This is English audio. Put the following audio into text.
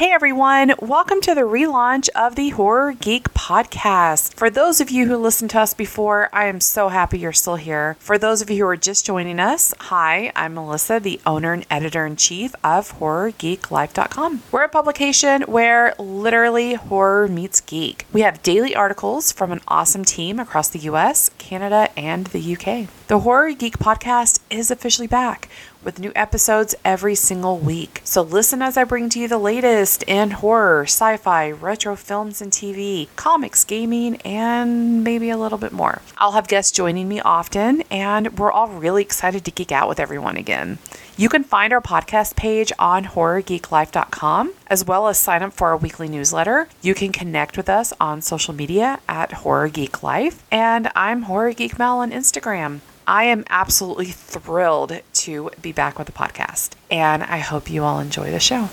Hey everyone, welcome to the relaunch of the Horror Geek podcast. For those of you who listened to us before, I am so happy you're still here. For those of you who are just joining us, hi, I'm Melissa, the owner and editor in chief of HorrorGeekLife.com. We're a publication where literally horror meets geek. We have daily articles from an awesome team across the US, Canada, and the UK. The Horror Geek podcast is officially back with new episodes every single week. So listen as I bring to you the latest in horror, sci fi, retro films and TV, comics, gaming, and maybe a little bit more. I'll have guests joining me often, and we're all really excited to geek out with everyone again. You can find our podcast page on horrorgeeklife.com as well as sign up for our weekly newsletter. You can connect with us on social media at Horror Geek Life, and I'm Horror Geek Mel on Instagram. I am absolutely thrilled to be back with the podcast, and I hope you all enjoy the show.